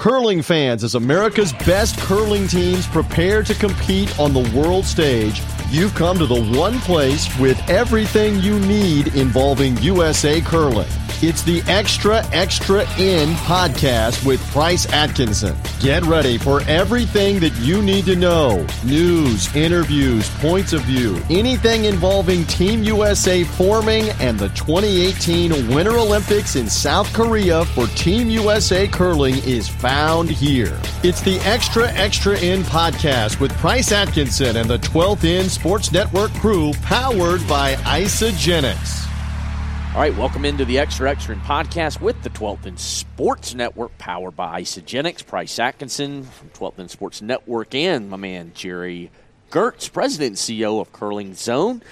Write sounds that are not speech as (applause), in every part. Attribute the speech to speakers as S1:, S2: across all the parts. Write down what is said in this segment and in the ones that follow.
S1: Curling fans, as America's best curling teams prepare to compete on the world stage, you've come to the one place with everything you need involving USA curling. It's the Extra Extra End podcast with Price Atkinson. Get ready for everything that you need to know news, interviews, points of view, anything involving Team USA forming and the 2018 Winter Olympics in South Korea for Team USA curling is found here. It's the Extra Extra End podcast with Price Atkinson and the 12th End Sports Network crew powered by Isagenix.
S2: All right, welcome into the Extra Extra End podcast with the 12th End Sports Network, powered by Isagenix. Price Atkinson from 12th End Sports Network, and my man Gerry Geurts, President and CEO of CurlingZone.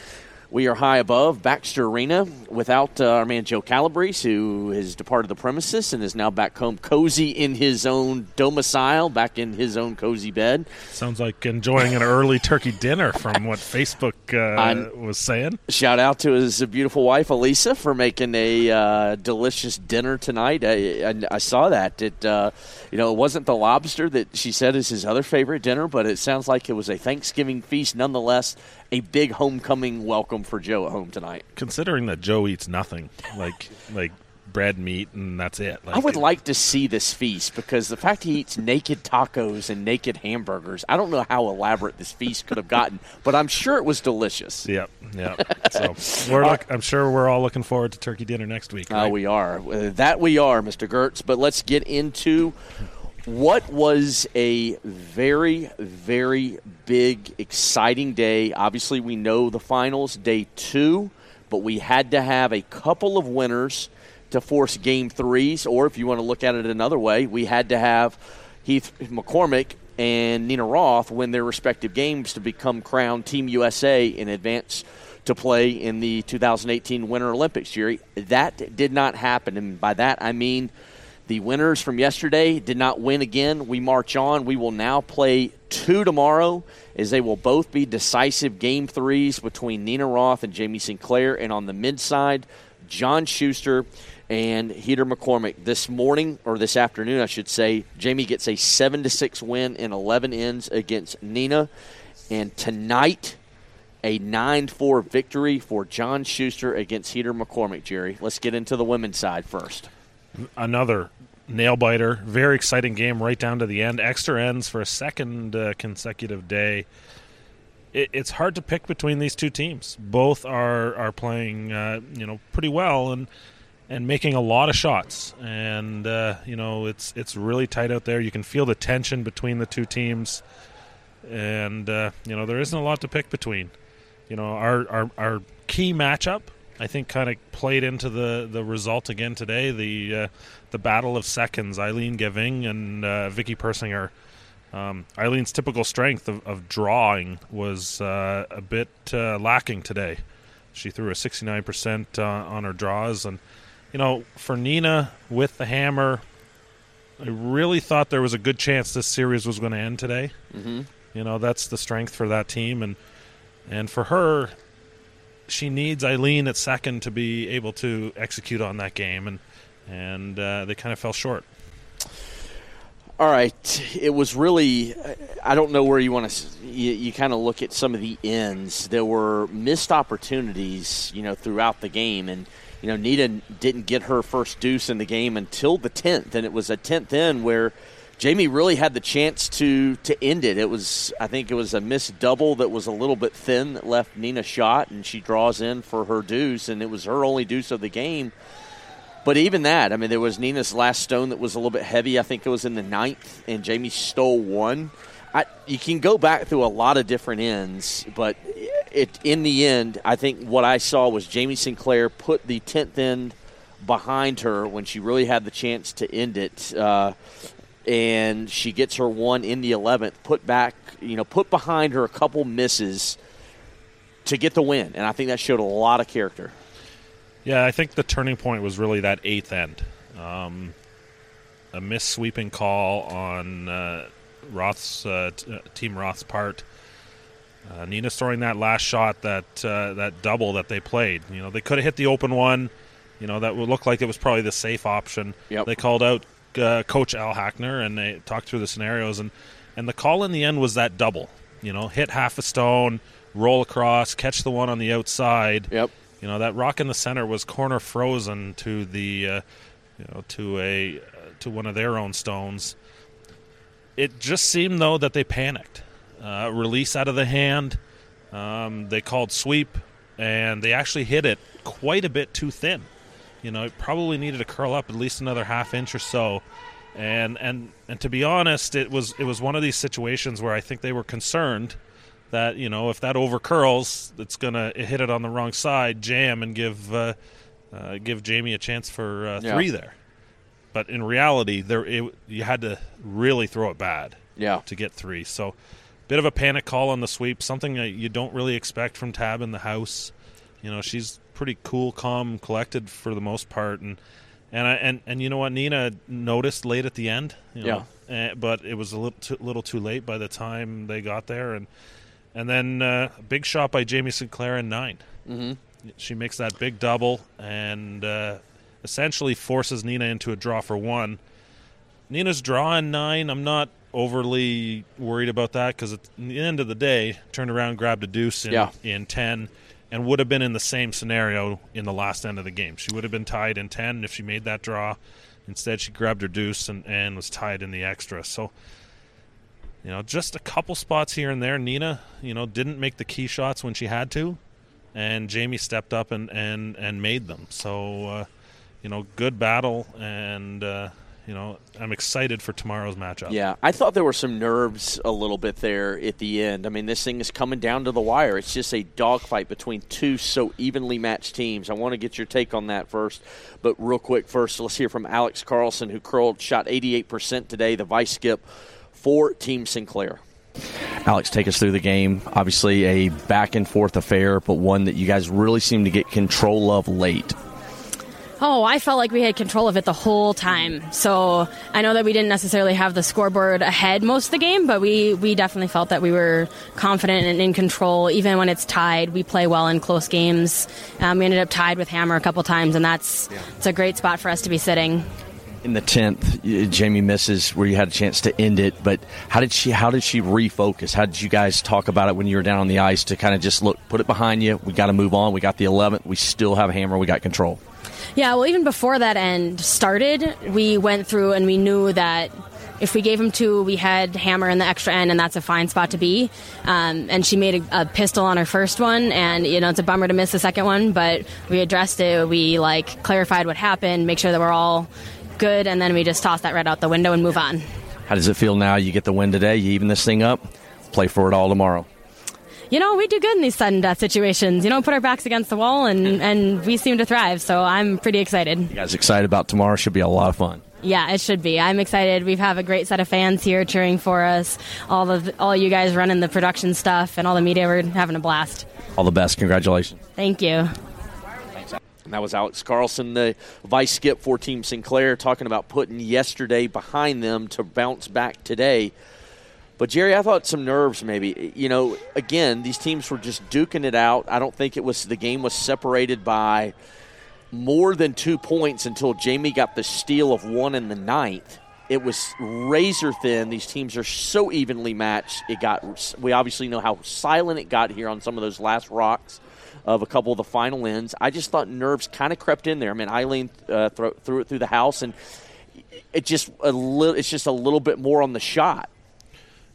S2: We are high above Baxter Arena without uh, our man Joe Calabrese, who has departed the premises and is now back home, cozy in his own domicile, back in his own cozy bed.
S3: Sounds like enjoying an early turkey dinner from what Facebook uh, was saying.
S2: Shout out to his beautiful wife Elisa for making a uh, delicious dinner tonight. I, I, I saw that. It uh, you know it wasn't the lobster that she said is his other favorite dinner, but it sounds like it was a Thanksgiving feast nonetheless a big homecoming welcome for Joe at home tonight.
S3: Considering that Joe eats nothing, like like bread, meat, and that's it.
S2: Like, I would like to see this feast because the fact he eats naked tacos and naked hamburgers, I don't know how elaborate this feast could have gotten, but I'm sure it was delicious.
S3: Yep, yep. So we're look, I'm sure we're all looking forward to turkey dinner next week.
S2: Oh,
S3: right?
S2: Uh, we are. Uh, that we are, Mr. Geurts. But let's get into what was a very, very big, exciting day. Obviously, we know the finals, day two, but we had to have a couple of winners to force game threes, or if you want to look at it another way, we had to have Heath McCormick and Nina Roth win their respective games to become crowned Team USA in advance to play in the 2018 Winter Olympics, Gerry. That did not happen, and by that I mean – the winners from yesterday did not win again. We march on. We will now play two tomorrow, as they will both be decisive game threes between Nina Roth and Jamie Sinclair. And on the mid side, John Shuster and Heath McCormick. This morning, or this afternoon, I should say, Jamie gets a 7 to 6 win in 11 ends against Nina. And tonight, a 9 4 victory for John Shuster against Heath McCormick, Gerry. Let's get into the women's side first.
S3: Another nail biter. Very exciting game right down to the end. Extra ends for a second uh, consecutive day. It, it's hard to pick between these two teams. Both are are playing, uh, you know, pretty well and and making a lot of shots. And uh, you know, it's it's really tight out there. You can feel the tension between the two teams, and uh, you know, there isn't a lot to pick between. You know, our our, our key matchup I think kind of played into the, the result again today. The uh, the battle of seconds, Aileen Geving and uh, Vicky Persinger. Um, Aileen's typical strength of, of drawing was uh, a bit uh, lacking today. She threw a 69% uh, on her draws. And, you know, for Nina with the hammer, I really thought there was a good chance this series was going to end today.
S2: Mm-hmm.
S3: You know, that's the strength for that team. And, and for her, she needs Aileen at second to be able to execute on that game, and and uh, they kind of fell short.
S2: All right, it was really. I don't know where you want to. You, you kind of look at some of the ends. There were missed opportunities, you know, throughout the game, and you know, Nina didn't get her first deuce in the game until the tenth, and it was a tenth in where Jamie really had the chance to to end it. It was I think it was a missed double that was a little bit thin that left Nina shot, and she draws in for her deuce, and it was her only deuce of the game. But even that, I mean, there was Nina's last stone that was a little bit heavy. I think it was in the ninth, and Jamie stole one. I, you can go back through a lot of different ends, but it in the end, I think what I saw was Jamie Sinclair put the tenth end behind her when she really had the chance to end it. Uh, and she gets her one in the 11th, put back, you know, put behind her a couple misses to get the win. And I think that showed a lot of character.
S3: Yeah, I think the turning point was really that eighth end. Um, a miss sweeping call on uh, Roth's uh, t- uh, team Roth's part. Uh, Nina throwing that last shot, that uh, that double that they played. You know, they could have hit the open one. You know, that would look like it was probably the safe option.
S2: Yep.
S3: They called out uh, Coach Al Hackner and they talked through the scenarios, and and the call in the end was that double. You know, hit half a stone, roll across, catch the one on the outside.
S2: Yep.
S3: You know that rock in the center was corner frozen to the, uh, you know, to a uh, to one of their own stones. It just seemed though that they panicked. Uh, release out of the hand. Um, they called sweep, and they actually hit it quite a bit too thin. You know, it probably needed to curl up at least another half inch or so. And and and to be honest, it was it was one of these situations where I think they were concerned that you know if that over curls, it's gonna hit it on the wrong side, jam, and give uh, uh, give Jamie a chance for uh,
S2: Yeah.
S3: three there. But in reality, there it, you had to really throw it bad
S2: Yeah.
S3: to get three. So, bit of a panic call on the sweep, something that you don't really expect from Tab in the house. You know, she's pretty cool, calm, collected for the most part, and and I, and and you know what, Nina noticed late at the end. You know, eh, but it was a little too, little too late by the time they got there, and and then uh, big shot by Jamie Sinclair in 9 Mm-hmm. She makes that big double and uh, essentially forces Nina into a draw for one. Nina's draw in nine. I'm not overly worried about that because at the end of the day, turned around, grabbed a deuce in,
S2: Yeah.
S3: in ten, and would have been in the same scenario in the last end of the game. She would have been tied in ten if she made that draw. Instead, she grabbed her deuce and, and was tied in the extra. So, you know, just a couple spots here and there. Nina, you know, didn't make the key shots when she had to, and Jamie stepped up and and and made them. So, uh, you know, good battle, and uh, you know, I'm excited for tomorrow's matchup.
S2: Yeah, I thought there were some nerves a little bit there at the end. I mean, this thing is coming down to the wire. It's just a dogfight between two so evenly matched teams. I want to get your take on that first, but real quick first, let's hear from Alex Carlson, who curled shot 88% today, the vice skip for Team Sinclair.
S4: Alex, take us through the game. Obviously, a back and forth affair, but one that you guys really seem to get control of late.
S5: Oh, I felt like we had control of it the whole time. So I know that we didn't necessarily have the scoreboard ahead most of the game, but we, we definitely felt that we were confident and in control. Even when it's tied, we play well in close games. Um, we ended up tied with Hammer a couple times, and that's it's a great spot for us to be sitting.
S4: In the tenth, Jamie misses where you had a chance to end it. But how did she? How did she refocus? How did you guys talk about it when you were down on the ice to kind of just look, put it behind you? We got to move on. We got the eleventh. We still have hammer. We got control.
S5: Yeah, well, even before that end started, we went through and we knew that if we gave him two, we had hammer in the extra end, and that's a fine spot to be. Um, and she made a, a pistol on her first one, and you know it's a bummer to miss the second one, but we addressed it. We like clarified what happened, make sure that we're all good, and then we just toss that right out the window and move on.
S4: How does it feel now? You get the win today. You even this thing up. Play for it all tomorrow.
S5: You know, we do good in these sudden death situations. You know, put our backs against the wall, and and we seem to thrive. So I'm pretty excited.
S4: You guys excited about tomorrow? Should be a lot of fun.
S5: Yeah, it should be. I'm excited. We have a great set of fans here cheering for us. All of all you guys running the production stuff and all the media. We're having a blast.
S4: All the best. Congratulations.
S5: Thank you.
S2: And that was Alex Carlson, the vice skip for Team Sinclair, talking about putting yesterday behind them to bounce back today. But Gerry, I thought some nerves maybe. You know, again, these teams were just duking it out. I don't think it was the game was separated by more than two points until Jamie got the steal of one in the ninth. It was razor thin. These teams are so evenly matched. It got. We obviously know how silent it got here on some of those last rocks of a couple of the final ends. I just thought nerves kind of crept in there. I mean, Aileen uh, thro- threw it through the house, and it just a little. It's just a little bit more on the shot.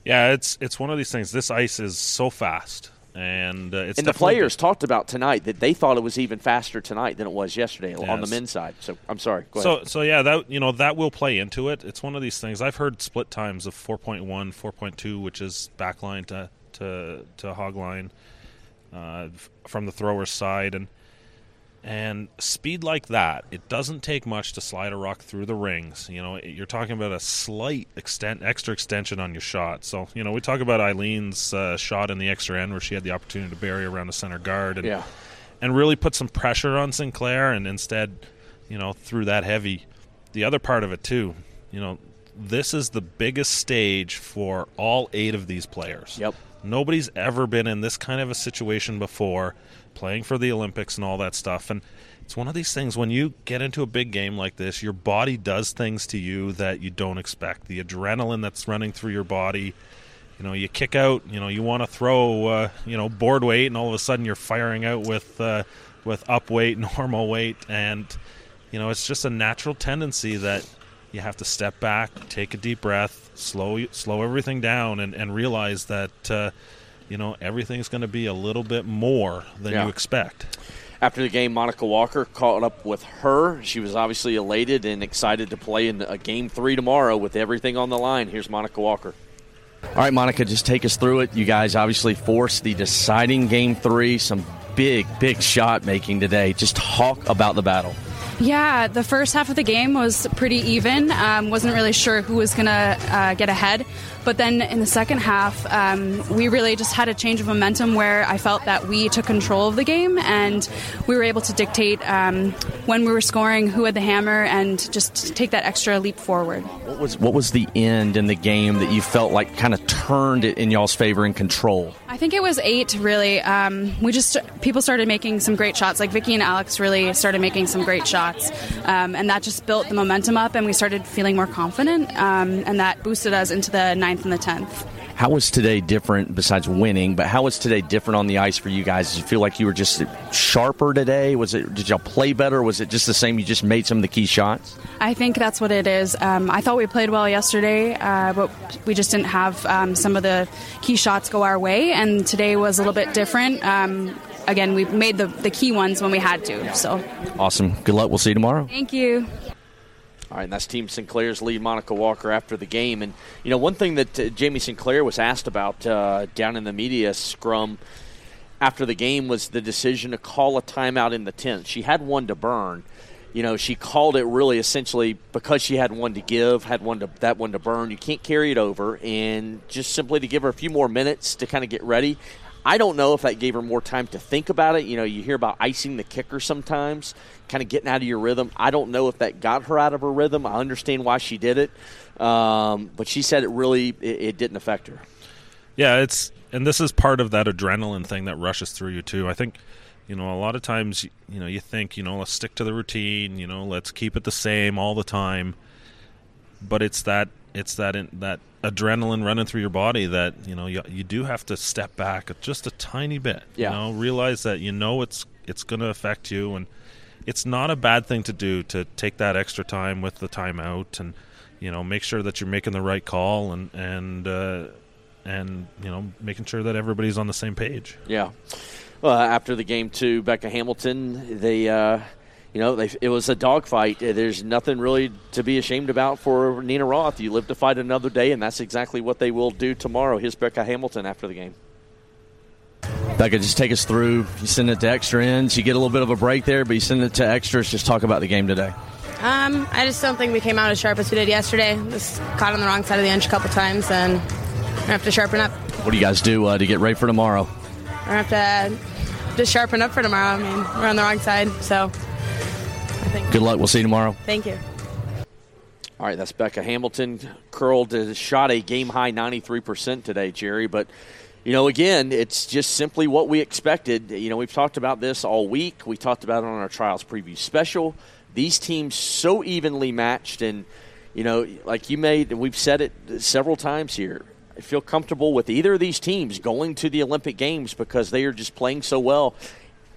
S3: Yeah, it's it's one of these things. This ice is so fast, and uh, it's
S2: and the players talked about tonight that they thought it was even faster tonight than it was yesterday on the men's side. So I'm sorry. Go ahead.
S3: So so yeah, that you know that will play into it. It's one of these things. I've heard split times of 4.1, 4.2, which is backline to to to hogline uh, from the thrower's side, and And speed like that, it doesn't take much to slide a rock through the rings. You know, you're talking about a slight extent, extra extension on your shot. So, you know, we talk about Aileen's uh, shot in the extra end where she had the opportunity to bury around the center guard and
S2: Yeah.
S3: and really put some pressure on Sinclair, and instead, you know, threw that heavy. The other part of it too, you know, this is the biggest stage for all eight of these players.
S2: Yep.
S3: Nobody's ever been in this kind of a situation before, playing for the Olympics and all that stuff. And it's one of these things when you get into a big game like this, your body does things to you that you don't expect. The adrenaline that's running through your body, you know, you kick out, you know, you want to throw, uh, you know, board weight, and all of a sudden you're firing out with uh, with up weight, (laughs) normal weight, and you know, it's just a natural tendency that you have to step back, take a deep breath, slow slow everything down, and, and realize that uh, you know everything's going to be a little bit more than
S2: Yeah.
S3: you expect.
S2: After the game, Monica Walker caught up with her. She was obviously elated and excited to play in a game three tomorrow with everything on the line. Here's Monica Walker.
S4: All right, Monica, just take us through it. You guys obviously forced the deciding game three. Some big, big shot making today. Just talk about the battle.
S6: Yeah, the first half of the game was pretty even. Um, wasn't really sure who was going to uh, get ahead. But then in the second half, um, we really just had a change of momentum where I felt that we took control of the game and we were able to dictate um, when we were scoring, who had the hammer, and just take that extra leap forward.
S4: What was what was the end in the game that you felt like kind of turned it in y'all's favor and control?
S6: I think it was eight, really. Um, we just people started making some great shots. Like Vicky and Alex really started making some great shots, um, and that just built the momentum up, and we started feeling more confident, um, and that boosted us into the ninth and the tenth.
S4: How was today different besides winning? But how was today different on the ice for you guys? Did you feel like you were just sharper today? Was it did y'all play better? Was it just the same? You just made some of the key shots.
S6: I think that's what it is. Um, I thought we played well yesterday, uh, but we just didn't have um, some of the key shots go our way, and today was a little bit different. Um, again, we made the, the key ones when we had to. So,
S4: Awesome. Good luck. We'll see you tomorrow.
S6: thank you.
S2: All right, and that's Team Sinclair's lead, Monica Walker, after the game. And, you know, one thing that uh, Jamie Sinclair was asked about uh, down in the media scrum after the game was the decision to call a timeout in the 10th. She had one to burn. You know, she called it really essentially because she had one to give, had one to that one to burn. You can't carry it over, and just simply to give her a few more minutes to kind of get ready. I don't know if that gave her more time to think about it. You know, you hear about icing the kicker sometimes, kind of getting out of your rhythm. I don't know if that got her out of her rhythm. I understand why she did it, um, but she said it really it, it didn't affect her.
S3: Yeah, it's and this is part of that adrenaline thing that rushes through you too. I think you know a lot of times you know you think you know let's stick to the routine, you know let's keep it the same all the time, but it's that it's that in, that adrenaline running through your body that you know you, you do have to step back just a tiny bit.
S2: Yeah.
S3: You know, realize that you know it's it's going to affect you and it's not a bad thing to do to take that extra time with the timeout and you know make sure that you're making the right call and and uh, and you know making sure that everybody's on the same page.
S2: Yeah. Well, after the game too, Becca Hamilton, they, uh, you know, they, it was a dogfight. Uh, There's nothing really to be ashamed about for Nina Roth. You live to fight another day, and that's exactly what they will do tomorrow. Here's Becca Hamilton after the game.
S4: Becca, just take us through. You send it to extra ends. You get a little bit of a break there, but you send it to extras. Just talk about the game today.
S5: Um, I just don't think we came out as sharp as we did yesterday. Just caught on the wrong side of the inch a couple times, and we have to sharpen up.
S4: What do you guys do uh, to get ready for tomorrow?
S5: We have to just sharpen up for tomorrow. I mean, we're on the wrong side, so I think.
S4: Good luck. We'll see you tomorrow.
S5: Thank you.
S2: All right, that's Becca Hamilton. Curled, uh, shot a game high 93% today, Gerry. But, you know, again, it's just simply what we expected. You know, we've talked about this all week. We talked about it on our trials preview special. These teams so evenly matched. And, you know, like you made, and we've said it several times here. I feel comfortable with either of these teams going to the Olympic Games because they are just playing so well.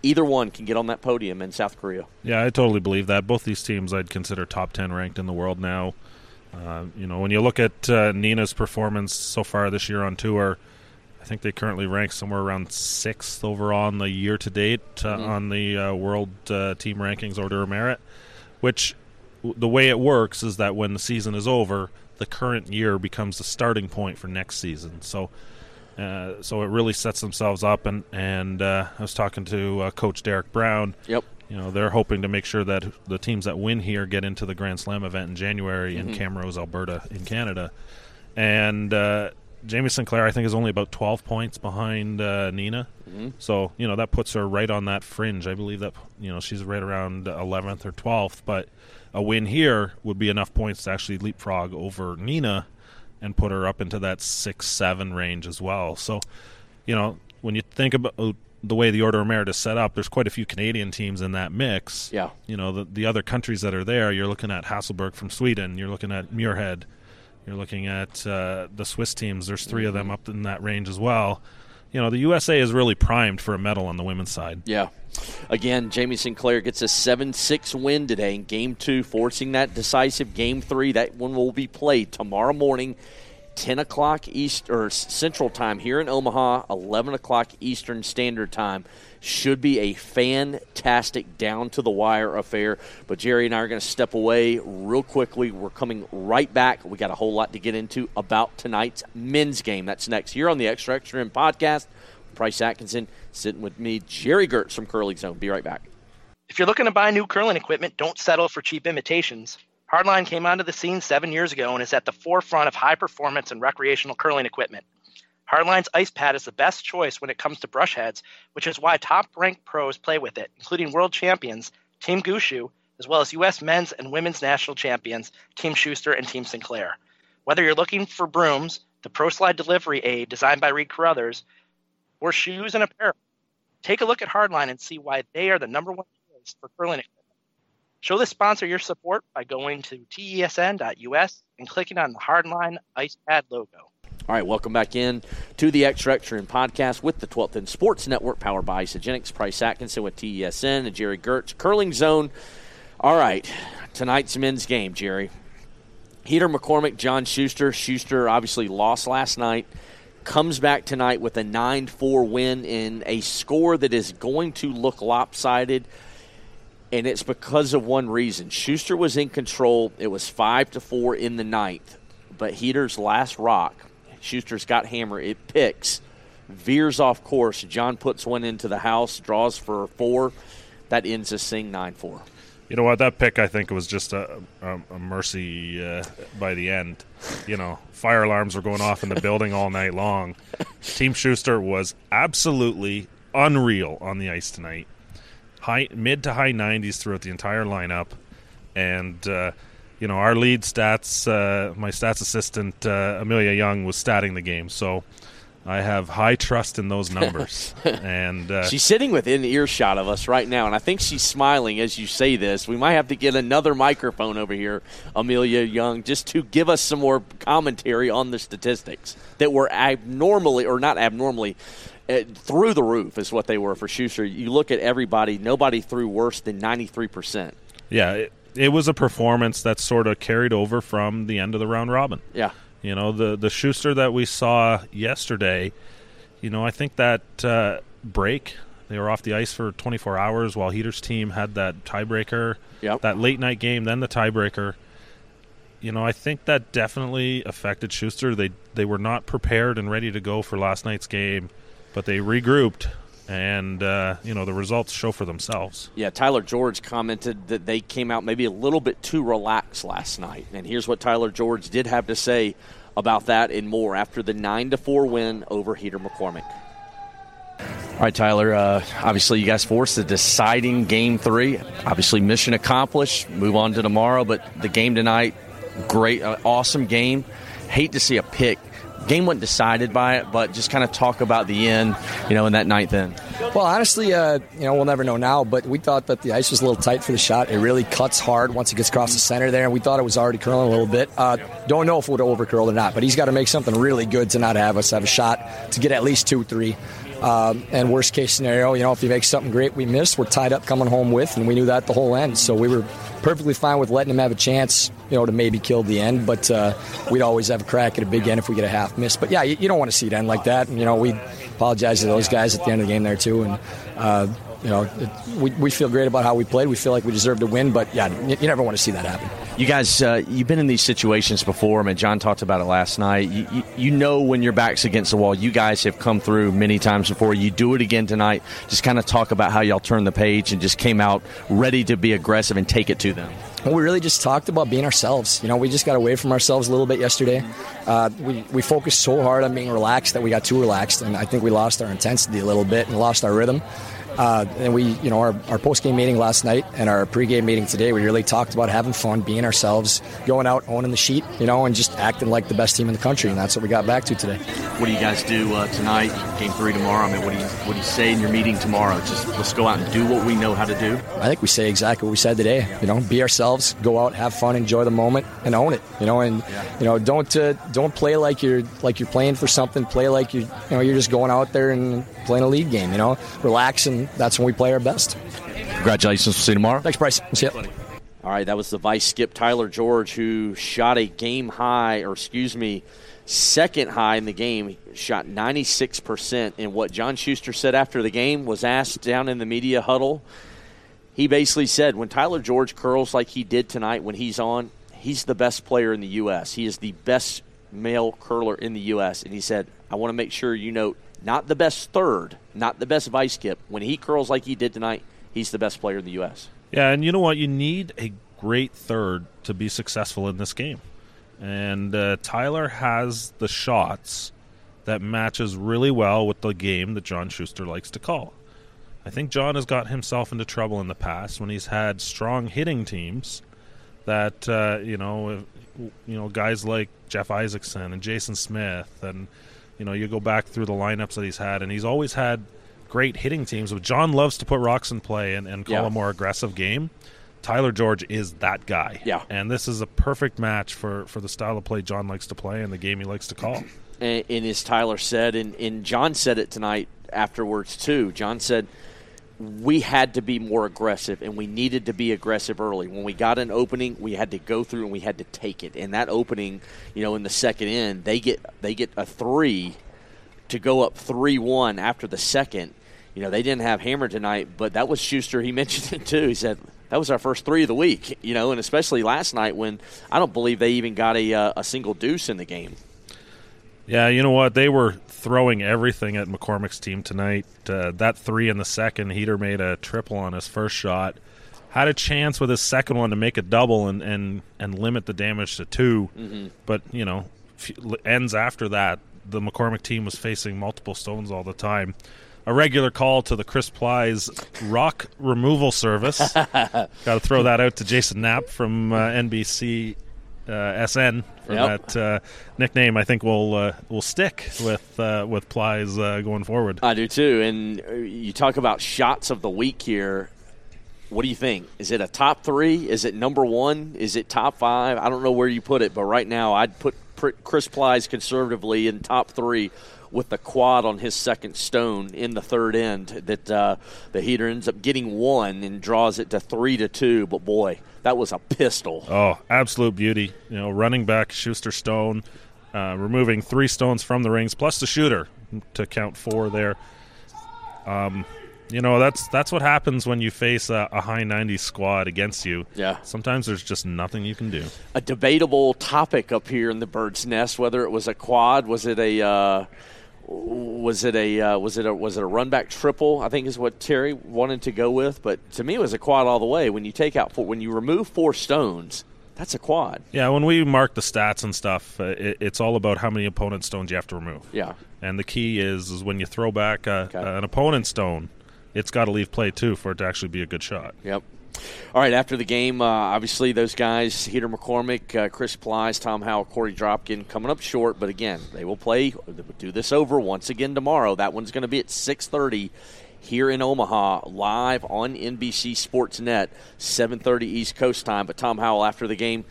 S2: Either one can get on that podium in South Korea.
S3: Yeah, I totally believe that. Both these teams I'd consider top 10 ranked in the world now. Uh, you know, when you look at uh, Nina's performance so far this year on tour, I think they currently rank somewhere around sixth overall in the year to date uh, on the uh, world uh, team rankings order of merit. Which w- the way it works is that when the season is over, the current year becomes the starting point for next season. So, uh, so it really sets themselves up. And and uh, I was talking to uh, Coach Derek Brown
S2: Yep.
S3: you know they're hoping to make sure that the teams that win here get into the Grand Slam event in January
S2: Mm-hmm.
S3: in Camrose, Alberta, in Canada. And uh, Jamie Sinclair, I think, is only about 12 points behind uh, Nina.
S2: Mm-hmm.
S3: So you know that puts her right on that fringe. I believe that you know she's right around 11th or 12th. But a win here would be enough points to actually leapfrog over Nina and put her up into that six seven range as well. So you know when you think about the way the Order of Merit is set up, there's quite a few Canadian teams in that mix.
S2: Yeah.
S3: You know, the the other countries that are there, you're looking at Hasselborg from Sweden, you're looking at Muirhead, you're looking at uh, the Swiss teams. There's 3 of them up in that range as well. You know, the USA is really primed for a medal on the women's side.
S2: Yeah. Again, Jamie Sinclair gets a 7 6 win today in game two, forcing that decisive game three. That one will be played tomorrow morning, 10 o'clock East or Central Time here in Omaha, 11 o'clock Eastern Standard Time. Should be a fantastic down to the wire affair. But Gerry and I are going to step away real quickly. We're coming right back. We got a whole lot to get into about tonight's men's game. That's next here on the Extra Extra podcast. Price Atkinson sitting with me, Gerry Geurts from CurlingZone. Be right back.
S7: If you're looking to buy new curling equipment, don't settle for cheap imitations. Hardline came onto the scene seven years ago and is at the forefront of high performance and recreational curling equipment. Hardline's ice pad is the best choice when it comes to brush heads, which is why top ranked pros play with it, including world champions Team Gushue, as well as U.S. men's and women's national champions Team Shuster and Team Sinclair. Whether you're looking for brooms, the Pro Slide delivery aid designed by Reid Carruthers, or shoes and apparel, take a look at Hardline and see why they are the number one choice for curling equipment. Show the sponsor your support by going to tesn.us and clicking on the Hardline Ice Pad logo.
S2: All right, welcome back in to the Extra Extra End podcast with the 12th End Sports Network, powered by Isagenix. Price Atkinson with TESN and Gerry Geurts, Curling Zone. All right, tonight's men's game, Gerry. Heath McCormick, John Shuster. Shuster obviously lost last night. Comes back tonight with a 9 4 win in a score that is going to look lopsided. And it's because of one reason. Shuster was in control. It was 5 to 4 in the ninth. But Heath's last rock, Shuster's got hammer. It picks, veers off course. John puts one into the house, draws for four. That ends this thing 9 4.
S3: You know what? That pick, I think, was just a, a, a mercy uh, by the end. You know, fire alarms were going off in the building all night long. Team Shuster was absolutely unreal on the ice tonight. High, mid to high 90s throughout the entire lineup, and uh, you know our lead stats. Uh, my stats assistant uh, Amelia Young was statting the game, so I have high trust in those numbers. (laughs) and uh,
S2: She's sitting within earshot of us right now, and I think she's smiling as you say this. We might have to get another microphone over here, Amelia Young, just to give us some more commentary on the statistics that were abnormally, or not abnormally, uh, through the roof is what they were for Shuster. You look at everybody, nobody threw worse than 93%.
S3: yeah, it, it was a performance that sort of carried over from the end of the round robin.
S2: Yeah.
S3: You know, the the Shuster that we saw yesterday, you know, I think that uh, break, they were off the ice for 24 hours while Heath's team had that tiebreaker,
S2: Yep.
S3: that late night game, then the tiebreaker. You know, I think that definitely affected Shuster. They they were not prepared and ready to go for last night's game, but they regrouped, and uh, you know the results show for themselves.
S2: Yeah, Tyler George commented that they came out maybe a little bit too relaxed last night. And here's what Tyler George did have to say about that and more after the 9 to 4 win over Heath McCormick.
S4: All right, Tyler. Uh, obviously, you guys forced the deciding game three. Obviously, mission accomplished. Move on to tomorrow. But the game tonight, great, uh, awesome game. Hate to see a pick. Game wasn't decided by it, but just kind of talk about the end, you know, in that ninth end.
S8: Well, honestly, uh, you know, we'll never know now, but we thought that the ice was a little tight for the shot. It really cuts hard once it gets across the center there, and we thought it was already curling a little bit. Uh, don't know if it would have overcurled or not, but he's got to make something really good to not have us have a shot to get at least two, three. Um, and worst case scenario, you know, if he makes something great we miss. we're tied up coming home with, and we knew that the whole end. So we were perfectly fine with letting him have a chance, you know, to maybe kill the end. But uh, we'd always have a crack at a big end if we get a half miss. But yeah, you, you don't want to see it end like that. And, you know, we apologize to those guys at the end of the game there too. And uh, you know, it, we, we feel great about how we played. We feel like we deserve to win, but yeah, you, you never want to see that happen.
S4: You guys, uh, you've been in these situations before. I mean, John talked about it last night. You, you, you, know when your back's against the wall. You guys have come through many times before. You do it again tonight. Just kind of talk about how y'all turned the page and just came out ready to be aggressive and take it to them.
S8: Well, we really just talked about being ourselves. You know, we just got away from ourselves a little bit yesterday. Uh, we, we focused so hard on being relaxed that we got too relaxed, and I think we lost our intensity a little bit and lost our rhythm. Uh, and we, you know, our, our post game meeting last night and our pre game meeting today, we really talked about having fun, being ourselves, going out, owning the sheet, you know, and just acting like the best team in the country. And that's what we got back to today.
S4: What do you guys do uh, tonight? Game three tomorrow. I mean, what do you what do you say in your meeting tomorrow? Just let's go out and do what we know how to do.
S8: I think we say exactly what we said today. You know, be ourselves, go out, have fun, enjoy the moment, and own it. You know, and yeah. you know, don't uh, don't play like you're like you're playing for something. Play like you you know you're just going out there and playing a league game. You know, relax, and that's when we play our best.
S4: Congratulations. We'll see you tomorrow.
S8: Thanks, Price. We'll see you.
S2: All right, that was the vice skip Tyler George who shot a game high, or excuse me, second high in the game. He shot 96%. And what John Shuster said after the game was asked down in the media huddle. He basically said, when Tyler George curls like he did tonight when he's on, he's the best player in the U.S. He is the best male curler in the U.S. And he said, I want to make sure you know not the best third, not the best vice skip. When he curls like he did tonight, he's the best player in the U.S.
S3: Yeah, and you know what? You need a great third to be successful in this game. And uh, Tyler has the shots that matches really well with the game that John Shuster likes to call. I think John has got himself into trouble in the past when he's had strong hitting teams that uh, you know, you know, guys like Jeff Isaacson and Jason Smith and you know, you go back through the lineups that he's had, and he's always had great hitting teams. But John loves to put rocks in play and, and call yeah. a more aggressive game. Tyler George is that guy.
S2: Yeah.
S3: And this is a perfect match for, for the style of play John likes to play and the game he likes to call.
S2: And, and as Tyler said, and, and John said it tonight afterwards too. John said we had to be more aggressive and we needed to be aggressive early. When we got an opening, we had to go through and we had to take it. And that opening, you know, in the second end, they get they get a three to go up three one after the second. You know, they didn't have hammer tonight, but that was Shuster. He (laughs) mentioned it too. He said that was our first three of the week. You know, and especially last night when I don't believe they even got a uh, a single deuce in the game.
S3: Yeah, you know what? They were throwing everything at McCormick's team tonight. Uh, that three in the second, Heath made a triple on his first shot. Had a chance with his second one to make a double and, and, and limit the damage to 2
S2: mm-hmm.
S3: But, you know, ends after that, the McCormick team was facing multiple stones all the time. A regular call to the Chris Plies rock removal service. (laughs) Got to throw that out to Jason Knapp from uh, NBC uh, SN for yep. that uh, nickname. I think will uh, will stick with uh, with Plies uh, going forward.
S2: I do too. And uh, you talk about shots of the week here. What do you think? Is it a top three? Is it number one? Is it top five? I don't know where you put it, but right now I'd put Chris Plies conservatively in top three with the quad on his second stone in the third end. That uh, the Heath ends up getting one and draws it to three to two. But boy, that was a pistol.
S3: Oh, absolute beauty. You know, running back Shuster Stone, uh, removing three stones from the rings, plus the shooter to count four there. Um, you know that's that's what happens when you face a, a, high 90 squad against you.
S2: Yeah.
S3: Sometimes there's just nothing you can do.
S2: A debatable topic up here in the bird's nest, whether it was a quad, was it a uh, was it a uh, was it a was it a run back triple? I think is what Gerry wanted to go with. But to me, it was a quad all the way. When you take out four, when you remove four stones, that's a quad.
S3: Yeah, when we mark the stats and stuff, uh, it, it's all about how many opponent stones you have to remove.
S2: Yeah,
S3: and the key is is when you throw back a, okay. an opponent stone, it's got to leave play too for it to actually be a good shot.
S2: Yep. All right, after the game, uh, obviously those guys, Heath McCormick, uh, Chris Plies, Tom Howell, Korey Dropkin, coming up short. But again, they will play, do this over once again tomorrow. That one's going to be at 6.30 here in Omaha, live on NBC Sportsnet, 7.30 East Coast time. But Tom Howell, after the game,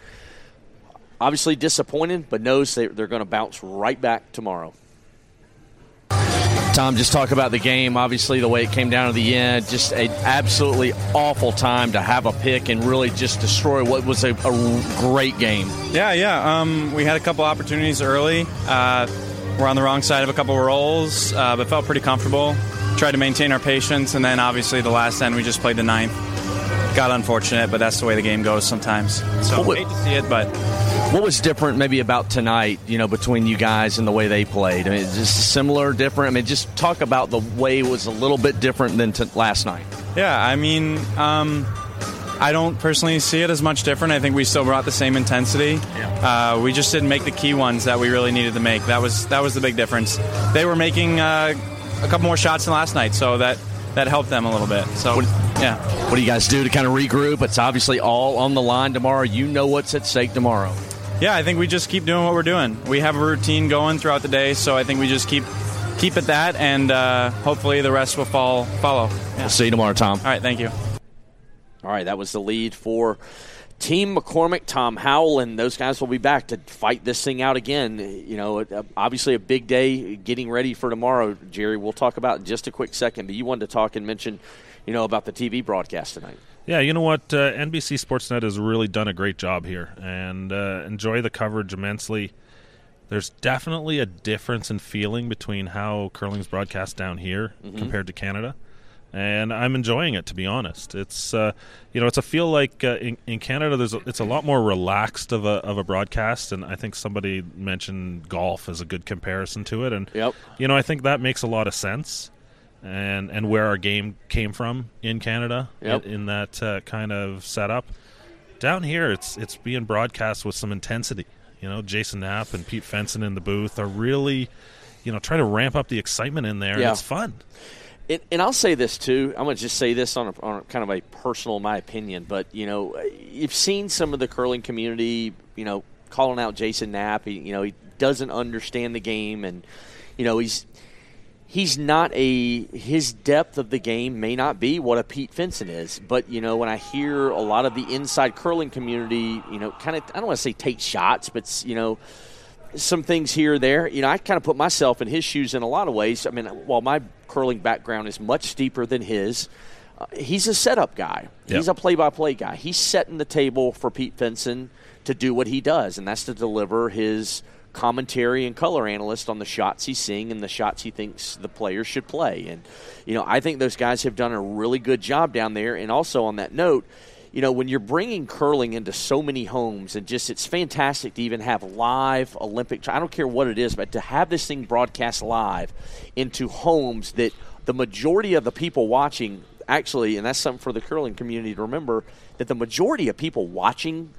S2: obviously disappointed, but knows they're, they're going to bounce right back tomorrow.
S4: Tom, just talk about the game. Obviously, the way it came down to the end, just an absolutely awful time to have a pick and really just destroy what was a, a great game.
S9: Yeah, yeah. Um, we had a couple opportunities early. Uh, we're on the wrong side of a couple rolls, uh, but felt pretty comfortable. tried to maintain our patience, and then obviously the last end we just played the ninth. Got unfortunate, but that's the way the game goes sometimes. So
S4: What-
S9: hate to see it, but
S4: What was different maybe about tonight, you know, between you guys and the way they played? I mean, just similar, different? I mean, just talk about the way it was a little bit different than to last night.
S9: yeah, I mean, um, I don't personally see it as much different. I think we still brought the same intensity. Uh, we just didn't make the key ones that we really needed to make. That was that was the big difference. They were making uh, a couple more shots than last night, so that that helped them a little bit. So yeah.
S4: What do you guys do to kind of regroup? It's obviously all on the line tomorrow. You know what's at stake tomorrow.
S9: Yeah, I think we just keep doing what we're doing. We have a routine going throughout the day, so I think we just keep keep at that, and uh, hopefully the rest will fall follow. Yeah.
S4: We'll see you tomorrow, Tom.
S9: All right, thank you.
S2: All right, that was the lead for Team McCormick, Tom Howell, and those guys will be back to fight this thing out again. You know, obviously a big day getting ready for tomorrow, Gerry. We'll talk about in just a quick second, but you wanted to talk and mention, you know, about the TV broadcast tonight.
S3: Yeah, you know what? Uh, NBC Sportsnet has really done a great job here, and uh, enjoy the coverage immensely. There's definitely a difference in feeling between how curling's broadcast down here compared to Canada, and I'm enjoying it. To be honest, it's uh, you know it's a feel like uh, in, in Canada there's a, it's a lot more relaxed of a of a broadcast, and I think somebody mentioned golf as a good comparison to it, and
S2: Yep.
S3: you know I think that makes a lot of sense and and where our game came from in Canada
S2: Yep.
S3: in, in that uh, kind of setup. Down here, it's it's being broadcast with some intensity. You know, Jason Knapp and Pete Fenson in the booth are really, you know, trying to ramp up the excitement in there.
S2: Yeah.
S3: And it's fun.
S2: And, and I'll say this too. I'm going to just say this on, a, on a kind of a personal, my opinion. But you know, you've seen some of the curling community, you know, calling out Jason Knapp. He, you know, he doesn't understand the game, and you know, he's he's not a his depth of the game may not be what a Pete Fenson is. But you know, when I hear a lot of the inside curling community, you know, kind of I don't want to say take shots, but you know some things here or there. You know, I kind of put myself in his shoes in a lot of ways. I mean, while my curling background is much steeper than his, uh, he's a setup guy.
S3: Yep.
S2: He's a play-by-play guy. He's setting the table for Pete Fenson to do what he does, and that's to deliver his commentary and color analyst on the shots he's seeing and the shots he thinks the players should play. And you know, I think those guys have done a really good job down there. And also on that note, you know, when you're bringing curling into so many homes and just it's fantastic to even have live Olympic, I don't care what it is, but to have this thing broadcast live into homes that the majority of the people watching actually, and that's something for the curling community to remember, that the majority of people watching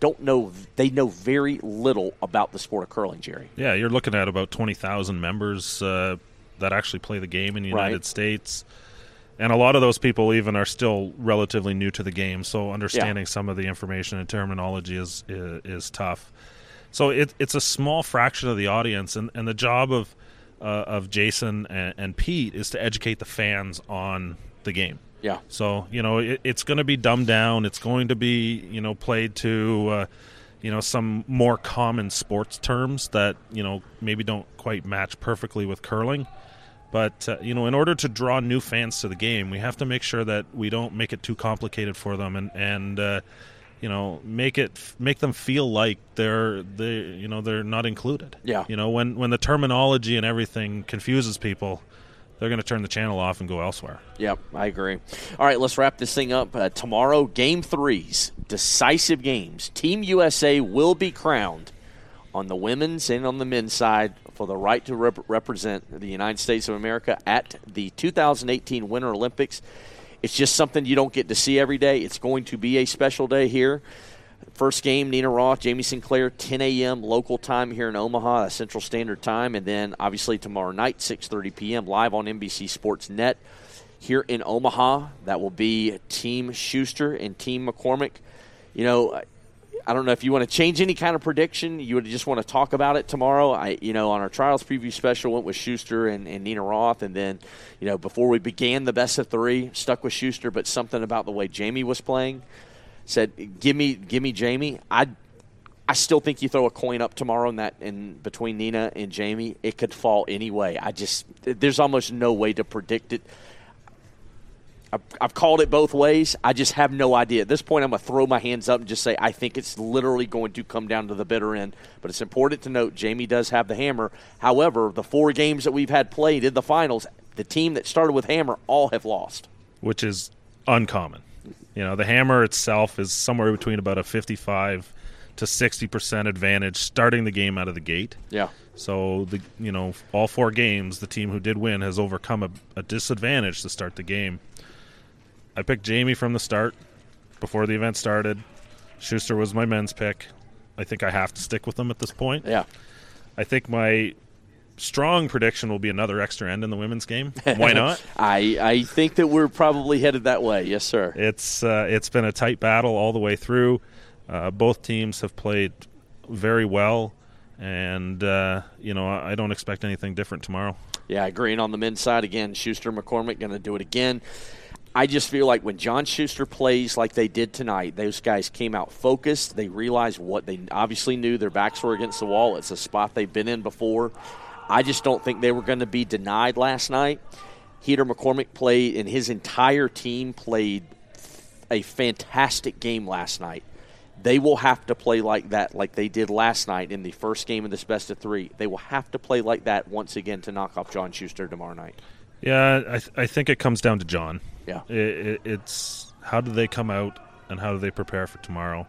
S2: don't know, they know very little about the sport of curling, Gerry.
S3: Yeah, you're looking at about twenty thousand members uh, that actually play the game in the United
S2: Right.
S3: States, and a lot of those people even are still relatively new to the game. So understanding some of the information and terminology is is, is tough. So it, it's a small fraction of the audience, and, and the job of uh, of Jason and, and Pete is to educate the fans on the game.
S2: Yeah.
S3: So you know it, it's going to be dumbed down. It's going to be you know played to uh, you know some more common sports terms that you know maybe don't quite match perfectly with curling. But uh, you know, in order to draw new fans to the game, we have to make sure that we don't make it too complicated for them, and and uh, you know make it make them feel like they're they you know they're not included.
S2: Yeah.
S3: You know, when when the terminology and everything confuses people, they're going to turn the channel off and go elsewhere.
S2: Yep, I agree. All right, let's wrap this thing up. Uh, tomorrow, game threes, decisive games. Team USA will be crowned on the women's and on the men's side for the right to rep- represent the United States of America at the 2018 Winter Olympics. It's just something you don't get to see every day. It's going to be a special day here. First game, Nina Roth, Jamie Sinclair, 10 a.m. local time here in Omaha, Central Standard Time, and then obviously tomorrow night, 6:30 p.m. live on NBC Sports Net here in Omaha. That will be Team Shuster and Team McCormick. You know, I- don't know if you want to change any kind of prediction. You would just want to talk about it tomorrow. I, you know, on our trials preview special, went with Shuster and, and Nina Roth, and then, you know, before we began the best of three, stuck with Shuster. But something about the way Jamie was playing said, "Give me, give me Jamie." I, I still think you throw a coin up tomorrow in that in between Nina and Jamie, it could fall anyway. I just there's almost no way to predict it. I've, I've called it both ways. I just have no idea. At this point, I'm going to throw my hands up and just say I think it's literally going to come down to the bitter end. But it's important to note Jamie does have the hammer. However, the four games that we've had played in the finals, The team that started with Hammer all have lost,
S3: which is uncommon. You know, the Hammer itself is somewhere between about a 55 to 60% advantage starting the game out of the gate.
S2: Yeah.
S3: So the you know all four games, the team who did win has overcome a, a disadvantage to start the game. I picked Jamie from the start before the event started. Shuster was my men's pick. I think I have to stick with them at this point.
S2: Yeah.
S3: I think my strong prediction will be another extra end in the women's game. Why (laughs) not?
S2: I I think that we're probably headed that way. Yes, sir.
S3: It's uh, it's been a tight battle all the way through. Uh, both teams have played very well, and uh, you know I don't expect anything different tomorrow.
S2: Yeah, agreeing on the men's side again. Shuster McCormick going to do it again. I just feel like when John Shuster plays like they did tonight, those guys came out focused. They realized what they obviously knew their backs were against the wall. It's a spot they've been in before. I just don't think they were going to be denied last night. Heater McCormick played, and his entire team played a fantastic game last night. They will have to play like that, like they did last night in the first game of this best of three. They will have to play like that once again to knock off John Shuster tomorrow night.
S3: Yeah, I, th- I think it comes down to John.
S2: Yeah,
S3: it, it, it's how do they come out and how do they prepare for tomorrow.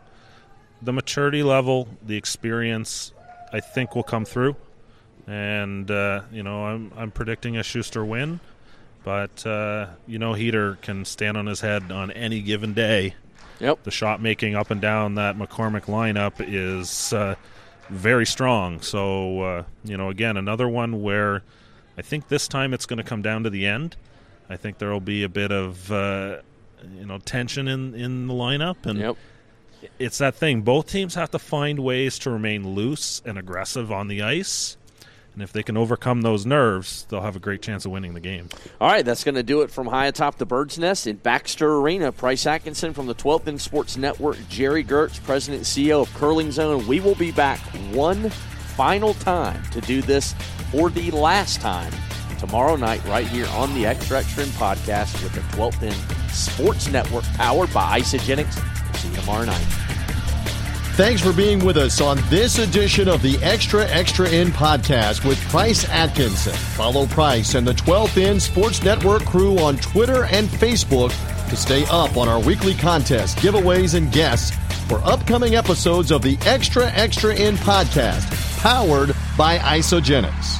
S3: The maturity level, the experience, I think will come through, and uh, you know I'm I'm predicting a Shuster win, but uh, you know Heater can stand on his head on any given day.
S2: Yep,
S3: the shot making up and down that McCormick lineup is uh, very strong. So uh, you know again another one where I think this time it's going to come down to the end. I think there will be a bit of uh, you know tension in in the lineup, and
S2: yep.
S3: it's that thing. Both teams have to find ways to remain loose and aggressive on the ice. And if they can overcome those nerves, they'll have a great chance of winning the game.
S2: All right, that's going to do it from high atop the Bird's Nest in Baxter Arena. Price Atkinson from the 12th End Sports Network, Gerry Geurts, President and CEO of CurlingZone. We will be back one final time to do this for the last time tomorrow night right here on the Extra Extra End podcast with the 12th End Sports Network powered by Isagenix. See you tomorrow night.
S1: Thanks for being with us on this edition of the Extra Extra End podcast with Price Atkinson. Follow Price and the 12th End Sports Network crew on Twitter and Facebook to stay up on our weekly contests, giveaways, and guests for upcoming episodes of the Extra Extra End podcast, powered by Isagenix.